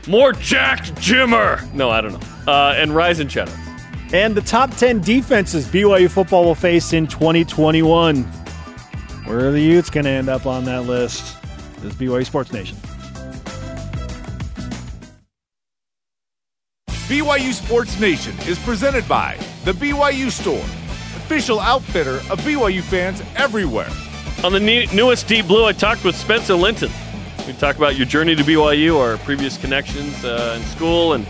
more Jack Jimmer. No, I don't know. Uh, and Rise and Shout. And the top 10 defenses BYU football will face in 2021. Where are the Utes going to end up on that list? This is BYU Sports Nation. BYU Sports Nation is presented by The BYU Store, official outfitter of BYU fans everywhere. On the new, newest Deep Blue, I talked with Spencer Linton. We talk about your journey to BYU, our previous connections uh, in school, and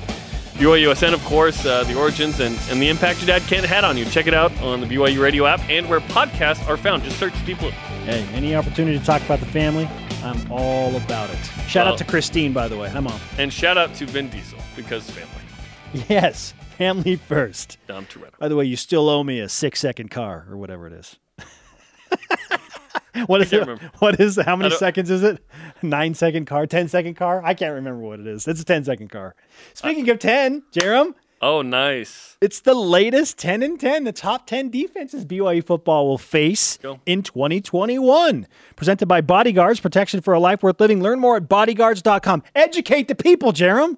BYUSN, of course, uh, the origins, and, and the impact your dad Kent had on you. Check it out on the BYU radio app and where podcasts are found. Just search Deep Blue. Hey, any opportunity to talk about the family, I'm all about it. Shout Well- out to Christine, by the way. Hi, Mom. And shout out to Vin Diesel because family. Yes, family first. Dom Toretto. By the way, you still owe me a six second car or whatever it is. what is it? remember. What is how many seconds is it? Nine second car, ten second car? I can't remember what it is. It's a 10 second car. Speaking of 10, Jarom, Oh, nice. it's the latest 10 and 10, the top 10 defenses BYU football will face in 2021. Presented by Bodyguards, protection for a life worth living. Learn more at bodyguards.com. Educate the people, Jarom.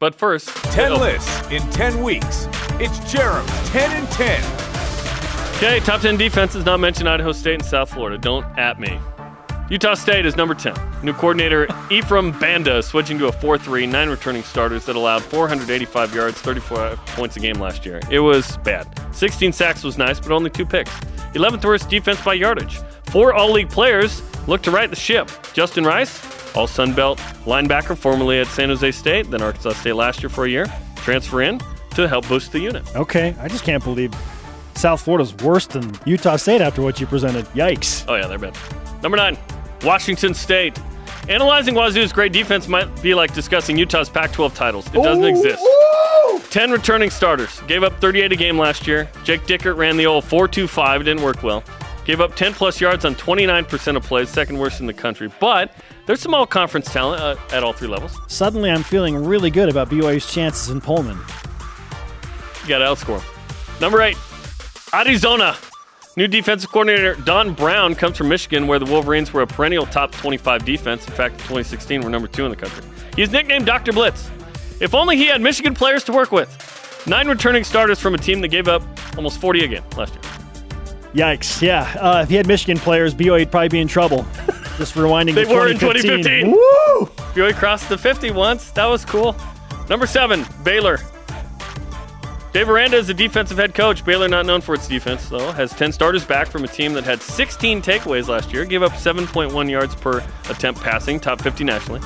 But first, 10 oh, lists in 10 weeks. It's Jarom's 10 and 10. Okay, top 10 defenses not mentioned Idaho State and South Florida. Don't at me. Utah State is number 10. New coordinator Ephraim Banda switching to a 4 3, nine returning starters that allowed 485 yards, 34 points a game last year. It was bad. 16 sacks was nice, but only two picks. 11th worst defense by yardage. Four all league players look to right the ship. Justin Rice, all Sun Belt linebacker, formerly at San Jose State, then Arkansas State last year for a year, transfer in to help boost the unit. Okay, I just can't believe South Florida's worse than Utah State after what you presented. Yikes. Oh, yeah, they're bad. Number nine, Washington State. Analyzing Wazoo's great defense might be like discussing Utah's Pac 12 titles. It doesn't exist. 10 returning starters. Gave up 38 a game last year. Jake Dickert ran the old 4 2 5. It didn't work well. Gave up 10 plus yards on 29% of plays, second worst in the country. But there's some all conference talent uh, at all three levels. Suddenly, I'm feeling really good about BYU's chances in Pullman. You got to outscore. Number eight, Arizona. New defensive coordinator Don Brown comes from Michigan, where the Wolverines were a perennial top 25 defense. In fact, in 2016, we're number two in the country. He's nicknamed Dr. Blitz. If only he had Michigan players to work with. Nine returning starters from a team that gave up almost 40 a game last year. Yikes. Yeah. Uh, if he had Michigan players, BYU would probably be in trouble. Just rewinding They to were in 2015. 2015. Woo! BYU crossed the 50 once. That was cool. Number seven, Baylor. Dave Aranda is the defensive head coach. Baylor, not known for its defense, though, has 10 starters back from a team that had 16 takeaways last year, gave up 7.1 yards per attempt passing, top 50 nationally.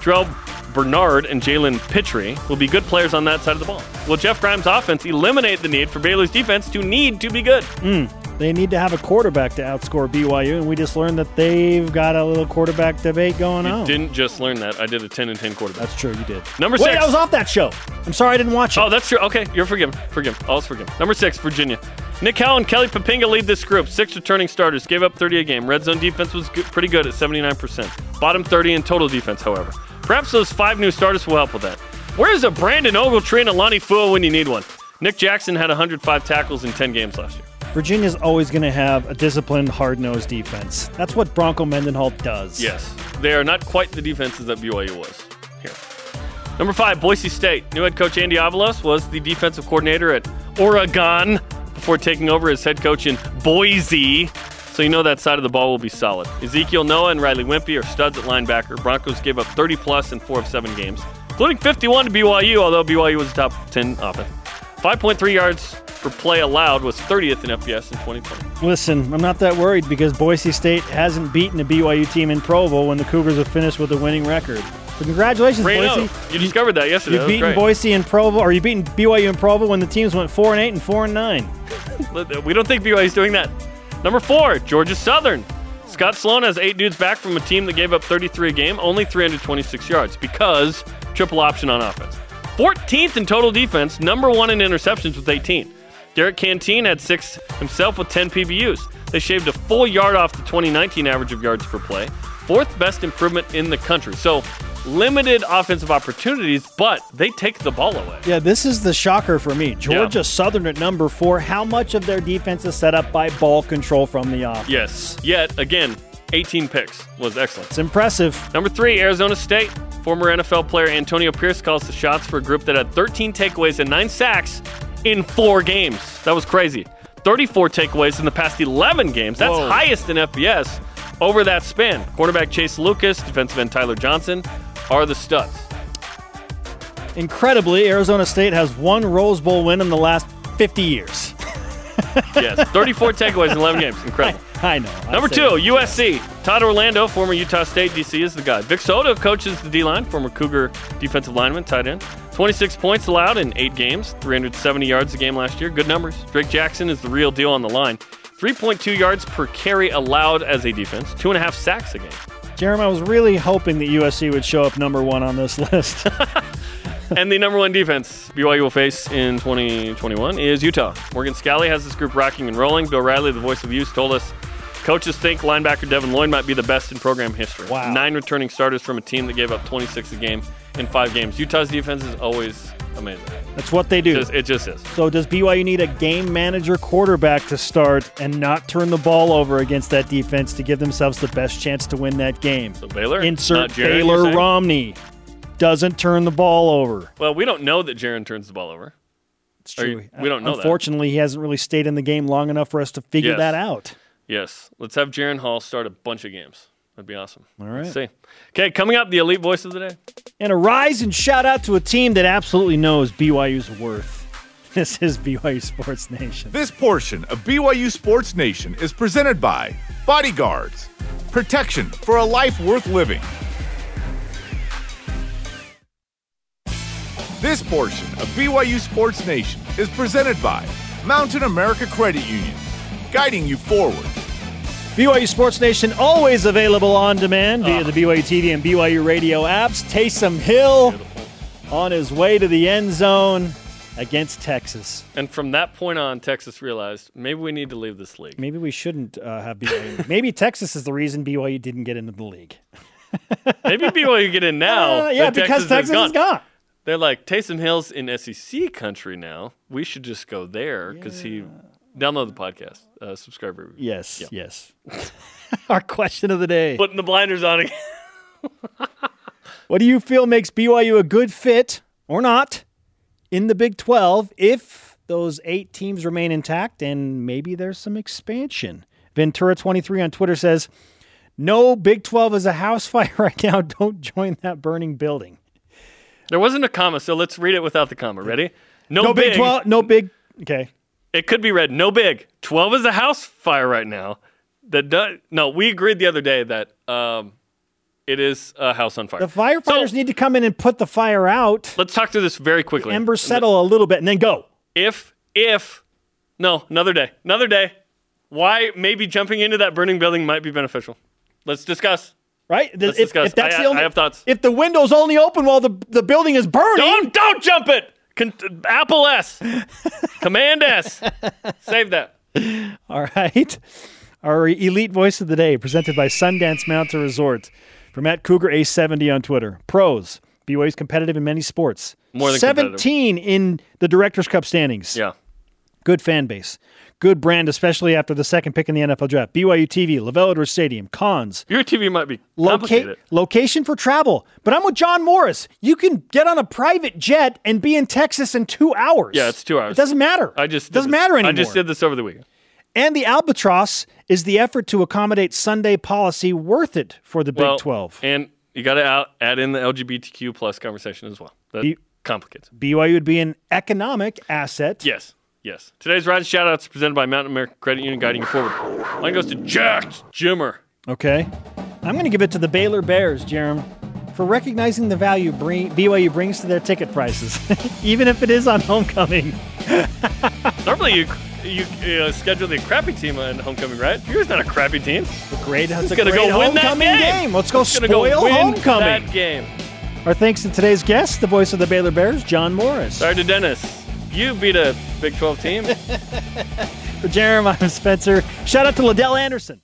Terrell Bernard and Jalen Pitre will be good players on that side of the ball. Will Jeff Grimes' offense eliminate the need for Baylor's defense to need to be good? Hmm. They need to have a quarterback to outscore BYU, and we just learned that they've got a little quarterback debate going on. Didn't just learn that. I did a 10 and 10 quarterback. That's true. You did. Number Wait, six. I was off that show. I'm sorry I didn't watch it. Oh, that's true. Okay, you're forgiven. Forgive. Forgiven. All's forgiven. Number six, Virginia. Nick Howell and Kelly Poppinga lead this group. Six returning starters. Gave up 30 a game. Red zone defense was good, pretty good at 79%. Bottom 30 in total defense, however. Perhaps those five new starters will help with that. Where's a Brandon Ogletree and a Lonnie Fua when you need one? Nick Jackson had 105 tackles in 10 games last year. Virginia's always going to have a disciplined, hard-nosed defense. That's what Bronco Mendenhall does. Yes, they are not quite the defenses that BYU was here. Number five, Boise State. New head coach Andy Avalos was the defensive coordinator at Oregon before taking over as head coach in Boise. So you know that side of the ball will be solid. Ezekiel Noah and Riley Whimpey are studs at linebacker. Broncos gave up 30 plus in four of seven games, including 51 to BYU, although BYU was a top 10 offense. 5.3 yards per play allowed was 30th in FBS in 2020. Listen, I'm not that worried because Boise State hasn't beaten a BYU team in Provo when the Cougars have finished with a winning record. So congratulations, 3 Boise. You discovered that yesterday. You've That beaten great. Boise in Provo, or you've beaten BYU in Provo when the teams went four and eight and four and nine. We don't think BYU is doing that. Number four, Georgia Southern. Scott Sloan has eight dudes back from a team that gave up 33 a game, only 326 yards because triple option on offense. 14th in total defense, number one in interceptions with 18. Derek Canteen had six himself with 10 PBUs. They shaved a full yard off the 2019 average of yards per play. Fourth best improvement in the country. So limited offensive opportunities, but they take the ball away. Yeah, this is the shocker for me. Georgia Southern at number four. How much of their defense is set up by ball control from the offense? Yes. Yet again, 18 picks was excellent. It's impressive. Number three, Arizona State. Former NFL player Antonio Pierce calls the shots for a group that had 13 takeaways and nine sacks in four games. That was crazy. 34 takeaways in the past 11 games. That's Whoa. highest in FBS over that span. Quarterback Chase Lucas, defensive end Tyler Johnson are the studs. Incredibly, Arizona State has one Rose Bowl win in the last 50 years. Yes, 34 takeaways in 11 games. Incredible. I know. I Number two. USC. Todd Orlando, former Utah State DC, is the guy. Vic So'oto coaches the D line, former Cougar defensive lineman, tight end. 26 points allowed in eight games, 370 yards a game last year. Good numbers. Drake Jackson is the real deal on the line. 3.2 yards per carry allowed as a defense, two and a half sacks a game. Jarom, I was really hoping that USC would show up number one on this list. and the number one defense BYU will face in 2021 is Utah. Morgan Scalley has this group rocking and rolling. Bill Riley, the voice of youth, told us coaches think linebacker Devin Lloyd might be the best in program history. Wow. Nine returning starters from a team that gave up 26 a game in five games. Utah's defense is always amazing. That's what they do. Just, it just is. So does BYU need a game manager quarterback to start and not turn the ball over against that defense to give themselves the best chance to win that game? So Baylor, Insert not Jaren, Baylor? Romney doesn't turn the ball over. Well, we don't know that Jaren turns the ball over. It's true. you- we don't know that. Unfortunately, he hasn't really stayed in the game long enough for us to figure Yes. that out. Yes, let's have Jaren Hall start a bunch of games. That'd be awesome. All right. Let's see. Okay, coming up, the elite voice of the day. And a rise and shout out to a team that absolutely knows BYU's worth. This is BYU Sports Nation. This portion of BYU Sports Nation is presented by Bodyguards. Protection for a life worth living. This portion of BYU Sports Nation is presented by Mountain America Credit Union, guiding you forward. BYU Sports Nation always available on demand via the BYU TV and BYU radio apps. Taysom Hill on his way to the end zone against Texas. And from that point on, Texas realized maybe we need to leave this league. Maybe we shouldn't uh, have BYU. Maybe Texas is the reason BYU didn't get into the league. Maybe BYU get in now. Uh, yeah, because Texas, is gone. They're like Taysom Hill's in SEC country now. We should just go there because he download the podcast, uh, subscribe. review. Yes, Yeah. yes. Our question of the day. Putting the blinders on again. What do you feel makes BYU a good fit or not in the Big 12 if those eight teams remain intact and maybe there's some expansion? Ventura23 on Twitter says, No, Big 12 is a house fire right now. Don't join that burning building. There wasn't a comma, so let's read it without the comma. Ready? No, No big. Big 12, no Big. Okay. It could be read no big. Twelve is a house fire right now. That does no. We agreed the other day that um, it is a house on fire. The firefighters So- need to come in and put the fire out, Let's talk through this very quickly. embers settle a little bit, and then go. if if no another day another day why maybe jumping into that burning building might be beneficial let's discuss Right? Let's if, discuss. if that's I- the only, I have thoughts. If the window's only open while the, the building is burning, don't don't jump it Con- apple s command s save that All right. Our elite voice of the day, presented by Sundance Mountain Resort. From at Cougar A70 on Twitter. Pros. BYU's competitive in many sports. More than 17 in the Directors' Cup standings. yeah Good fan base. Good brand, especially after the second pick in the NFL draft. BYU TV, LaVell Edwards Stadium. Cons. your tv might be Loca- complicated location for travel. But I'm with John Morris. You can get on a private jet and be in Texas in two hours. Yeah, it's two hours. It doesn't matter. i just it doesn't this- matter anymore. i just did this over the weekend And the albatross is the effort to accommodate Sunday policy worth it for the Big well, 12. and you got to add in the lgbtq plus conversation as well that You- complicates. BYU would be an economic asset. Yes, yes. Today's Ride shout outs presented by Mountain America Credit Union guiding you forward. Mine goes to Jack Jimmer. Okay. I'm going to give it to the Baylor Bears, Jarom, for recognizing the value bring, BYU brings to their ticket prices, even if it is on homecoming. Normally, you you uh, schedule the crappy team on homecoming, right? Yours not a crappy team. Great, it's a gonna great go win that homecoming game. Let's go spoil go win homecoming. that game. Our thanks to today's guest, the voice of the Baylor Bears, John Morris. Sorry to Dennis. You beat a Big 12 team. For Jarom, I'm Spencer. Shout out to Liddell Anderson.